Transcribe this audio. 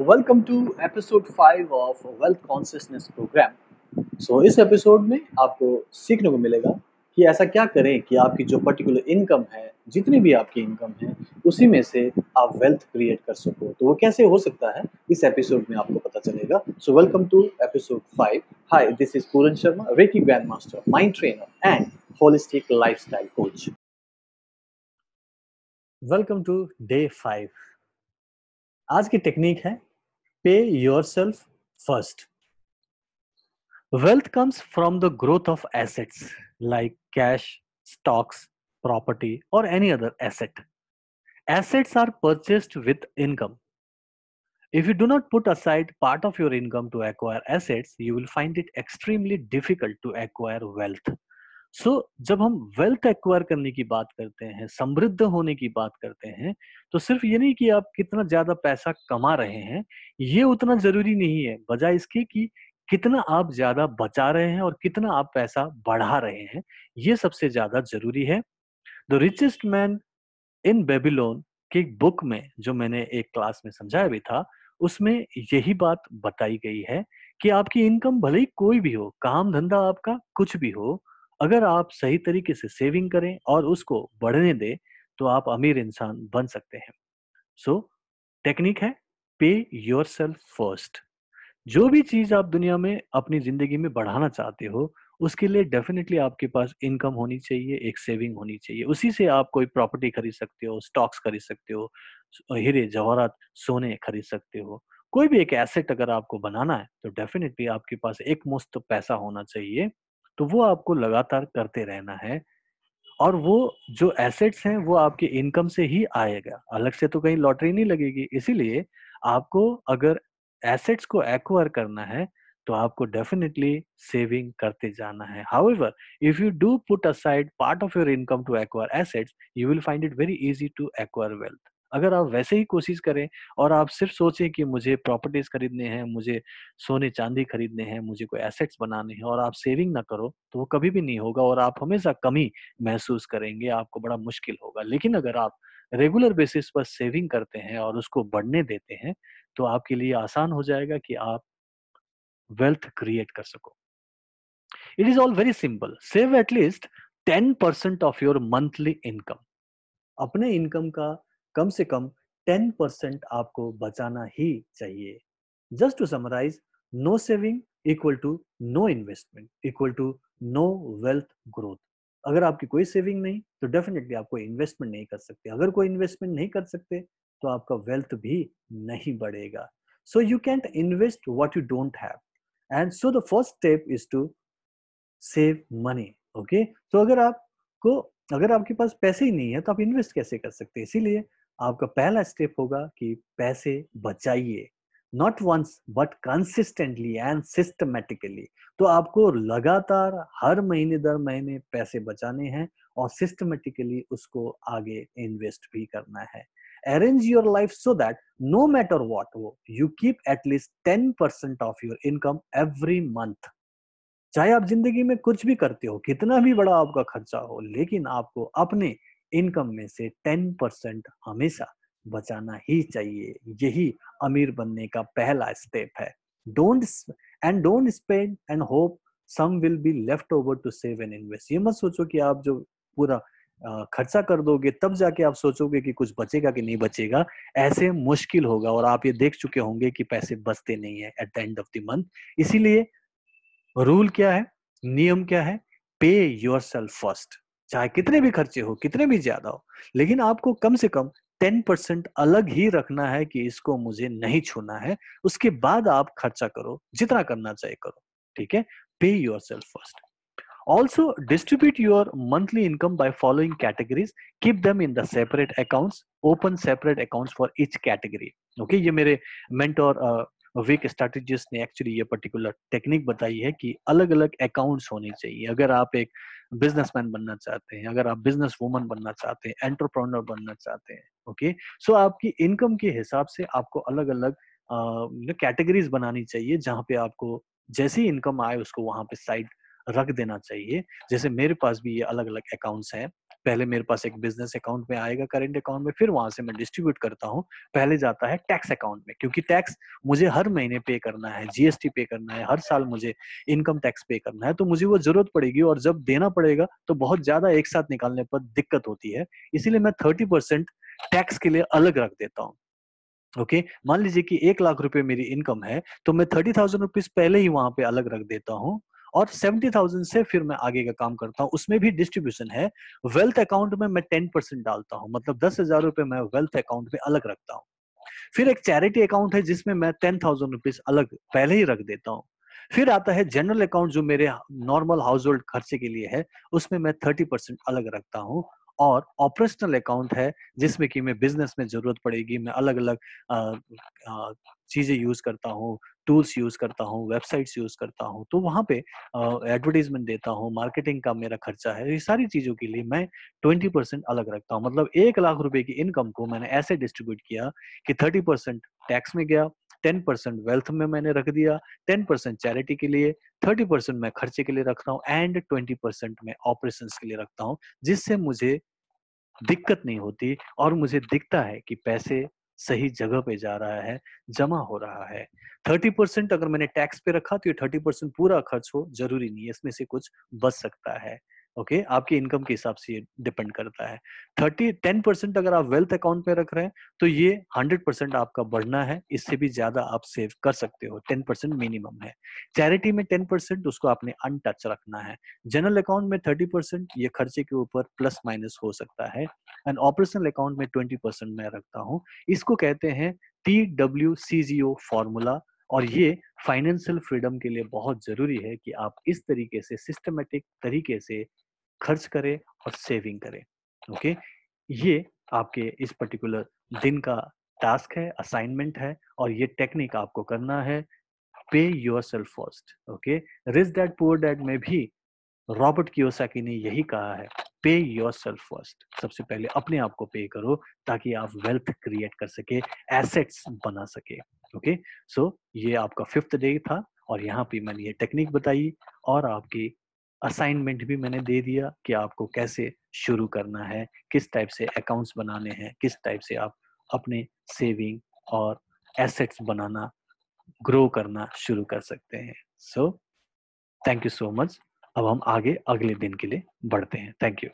Welcome to episode five of wealth consciousness program so इस episode में आपको सीखने को मिलेगा कि ऐसा क्या करें कि आपकी जो पर्टिकुलर इनकम है, जितनी भी आपकी इनकम है, उसी में से आप वेल्थ क्रिएट कर सको। तो वो कैसे हो सकता है, इस एपिसोड में आपको पता चलेगा। So welcome to episode five hi this is Puran Sharma reiki grand master mind trainer and holistic lifestyle coach welcome to day five आज की टेक्निक है pay yourself first. Wealth comes from the growth of assets like cash, stocks, property, or any other asset. Assets are purchased with income. If you do not put aside part of your income to acquire assets, you will find it extremely difficult to acquire wealth so so, जब हम wealth acquire करने की बात करते हैं समृद्ध होने की बात करते हैं तो सिर्फ़ ये नहीं कि आप कितना ज़्यादा पैसा कमा रहे हैं ये उतना ज़रूरी नहीं है। बजाय इसके कि कितना आप ज़्यादा बचा रहे हैं और कितना आप पैसा बढ़ा रहे हैं ये सबसे ज़्यादा ज़रूरी है। The richest man in Babylon की बुक में जो मैंने एक क्लास में समझाया भी था उसमें यही बात बताई गई है कि आपकी इनकम भले ही कोई भी हो काम धंधा आपका कुछ भी हो अगर आप सही तरीके से सेविंग करें और उसको बढ़ने दें तो आप अमीर इंसान बन सकते हैं। सो so, टेक्निक है पे योर सेल्फ फ़र्स्ट जो भी चीज़ आप दुनिया में अपनी ज़िंदगी में बढ़ाना चाहते हो उसके लिए डेफिनेटली आपके पास इनकम होनी चाहिए एक सेविंग होनी चाहिए। उसी से आप कोई प्रॉपर्टी खरीद सकते हो स्टॉक्स खरीद सकते हो हीरे जवाहरात सोने खरीद सकते हो। कोई भी एक एसेट अगर आपको बनाना है तो डेफिनेटली आपके पास एक मुस्त पैसा होना चाहिए। तो वो आपको लगातार करते रहना है और वो जो एसेट्स हैं, वो आपके इनकम से ही आएगा। अलग से तो कहीं लॉटरी नहीं लगेगी। इसीलिए आपको अगर एसेट्स को एक्वायर करना है तो आपको डेफिनेटली सेविंग करते जाना है। However if you do put aside part of your income to acquire assets you will find it very easy to acquire wealth अगर आप वैसे ही कोशिश करें और आप सिर्फ़ सोचें कि मुझे प्रॉपर्टीज़ खरीदने हैं, मुझे सोने चांदी खरीदने हैं, मुझे कोई एसेट्स बनाने हैं और आप सेविंग ना करो तो वो कभी भी नहीं होगा और आप हमेशा कमी महसूस करेंगे, आपको बड़ा मुश्किल होगा। लेकिन अगर आप रेगुलर बेसिस पर सेविंग करते हैं और उसको बढ़ने देते हैं तो आपके लिए आसान हो जाएगा कि आप वेल्थ क्रिएट कर सको। It is all very simple save at least ten percent of your monthly income अपने इनकम का कम से कम टेन परसेंट आपको बचाना ही चाहिए। Just to summarise, no saving equal to no investment, equal to no wealth growth. अगर आपकी कोई सेविंग नहीं तो डेफिनेटली आप कोई इन्वेस्टमेंट नहीं कर सकते। अगर कोई इन्वेस्टमेंट नहीं कर सकते तो आपका वेल्थ भी नहीं बढ़ेगा। So you can't invest what you don't have. And so the first step is to save money, okay? तो अगर आपको, अगर आपके पास पैसे ही नहीं है तो आप इन्वेस्ट कैसे कर सकते हैं? इसीलिए आपका पहला स्टेप होगा कि पैसे बचाइए। Not once but consistently and systematically तो आपको लगातार हर महीने दर महीने पैसे बचाने हैं और सिस्टमेटिकली उसको आगे इन्वेस्ट भी करना है। Arrange your life so that no matter what वो you keep at least ten percent of your income every month चाहे आप ज़िंदगी में कुछ भी करते हो, कितना भी बड़ा आपका खर्चा हो, लेकिन आपको अपने इनकम में से टेन परसेंट हमेशा बचाना ही चाहिए। यही अमीर बनने का पहला स्टेप है। Don't and don't spend and hope some will be left over to save and invest ये मत सोचो कि आप जो पूरा खर्चा कर दोगे, तब जाके आप सोचोगे कि कुछ बचेगा कि नहीं बचेगा। ऐसे मुश्किल होगा और आप ये देख चुके होंगे कि पैसे बचते नहीं है at the end of the month इसीलिए रूल क्या है? नियम क्या है? पे योर सेल्फ फ़र्स्ट चाहे कितने भी खर्चे हो, कितने भी ज़्यादा हो, लेकिन आपको कम से कम टेन परसेंट अलग ही रखना है कि इसको मुझे नहीं छूना है। उसके बाद आप खर्चा करो, जितना करना चाहिए करो, ठीक है? Pay yourself first also distribute your monthly income by following categories keep them in the separate account open separate account for each category okay ये मेरे मेंटोर वीक स्ट्रेटेजिस्ट ने एक्चुअली ये पर्टिकुलर टेक्निक बताई है कि अलग अलग अकाउंट्स होने चाहिए। अगर आप एक बिजनेसमैन बनना चाहते हैं, अगर आप बिज़नेस वुमन बनना चाहते हैं एंटरप्रोनर बनना चाहते हैं ओके सो आपकी इनकम के हिसाब से आपको अलग अलग कैटेगरीज बनानी चाहिए जहाँ पे आपको जैसी इनकम आए उसको वहाँ पे साइड रख देना चाहिए। जैसे मेरे पास भी ये अलग अलग अकाउंट्स हैं। पहले मेरे पास एक बिज़नेस अकाउंट में आएगा करेंट अकाउंट में, फिर वहाँ से मैं डिस्ट्रीब्यूट करता हूँ। पहले जाता है टैक्स अकाउंट में, क्योंकि टैक्स मुझे हर महीने पे करना है, जीएसटी पे करना है, हर साल मुझे इनकम टैक्स पे करना है तो मुझे वो ज़रूरत पड़ेगी और जब देना पड़ेगा तो बहुत ज़्यादा एक साथ निकालने पर दिक्कत होती है। इसीलिए मैं थर्टी परसेंट टैक्स के लिए अलग रख देता हूँ। ओके? okay? मान लीजिए कि एक लाख रुपए मेरी इनकम है तो मैं थर्टी थाउज़ेंड रुपीज़ पहले ही वहाँ पे अलग रख देता हूँ। और सेवेंटी थाउज़ेंड से फिर मैं आगे का काम करता हूँ। उसमें भी डिस्ट्रीब्यूशन है। वेल्थ अकाउंट में मैं टेन परसेंट डालता हूँ। मतलब दस हज़ार रुपए मैं वेल्थ अकाउंट में अलग रखता हूँ। फिर एक चैरिटी अकाउंट है जिसमें मैं टेन थाउज़ेंड रुपीज़ अलग पहले ही रख देता हूँ। फिर आता है जनरल अकाउंट जो मेरे नॉर्मल हाउस होल्ड खर्चे के लिए है, उसमें मैं थर्टी परसेंट अलग रखता हूँ। और ऑपरेशनल अकाउंट है जिसमें कि मैं बिज़नेस में ज़रूरत पड़ेगी, मैं अलग अलग चीज़ें यूज़ करता हूँ। टूल्स यूज़ करता हूँ वेबसाइट्स यूज़ करता हूँ तो वहाँ पे एडवर्टीजमेंट देता हूँ मार्केटिंग का मेरा खर्चा है, ये सारी चीज़ों के लिए मैं ट्वेंटी परसेंट अलग रखता हूँ। मतलब एक लाख रुपए की इनकम को मैंने ऐसे डिस्ट्रीब्यूट किया कि थर्टी परसेंट टैक्स में गया टेन परसेंट वेल्थ में मैंने रख दिया टेन परसेंट चैरिटी के लिए थर्टी परसेंट मैं खर्चे के लिए रखता हूँ एंड ट्वेंटी परसेंट मैं ऑपरेशन के लिए रखता हूँ, जिससे मुझे दिक्कत नहीं होती और मुझे दिखता है कि पैसे सही जगह पे जा रहा है, जमा हो रहा है। थर्टी परसेंट अगर मैंने टैक्स पे रखा तो ये थर्टी परसेंट पूरा खर्च हो, ज़रूरी नहीं है, इसमें से कुछ बच सकता है। Okay okay? आपकी इनकम के हिसाब से ये डिपेंड करता है। थर्टी, टेन परसेंट अगर आप वेल्थ अकाउंट में रख रहे हैं तो ये हंड्रेड परसेंट आपका बढ़ना है, इससे भी ज़्यादा आप सेव कर सकते हो, टेन परसेंट मिनिमम है। चैरिटी में टेन परसेंट, उसको आपने अनटच रखना है। जनरल अकाउंट में थर्टी परसेंट, ये खर्चे के ऊपर प्लस माइनस हो सकता है, एंड ऑपरेशनल अकाउंट में ट्वेंटी मैं रखता हूँ। इसको कहते हैं T W C G O formula और ये फाइनेंशियल फ्रीडम के लिए बहुत ज़रूरी है कि आप इस तरीके से सिस्टमेटिक तरीके से खर्च करें और सेविंग करें ओके ये आपके इस पर्टिकुलर दिन का टास्क है असाइनमेंट है और ये टेक्निक आपको करना है pay yourself first okay Rich Dad Poor Dad में भी रॉबर्ट कियोसाकी ने यही कहा है। पे योर सेल्फ फ़र्स्ट सबसे पहले अपने आप को पे करो ताकि आप वेल्थ क्रिएट कर सके एसेट्स बना सके ओके सो ये आपका फिफ्थ डे था और यहाँ पे मैंने ये टेक्निक बताई और आपकी असाइनमेंट भी मैंने दे दिया कि आपको कैसे शुरू करना है, किस टाइप से अकाउंट्स बनाने हैं, किस टाइप से आप अपने सेविंग और एसेट्स बनाना ग्रो करना शुरू कर सकते हैं। So thank you so much अब हम आगे अगले दिन के लिए बढ़ते हैं। Thank you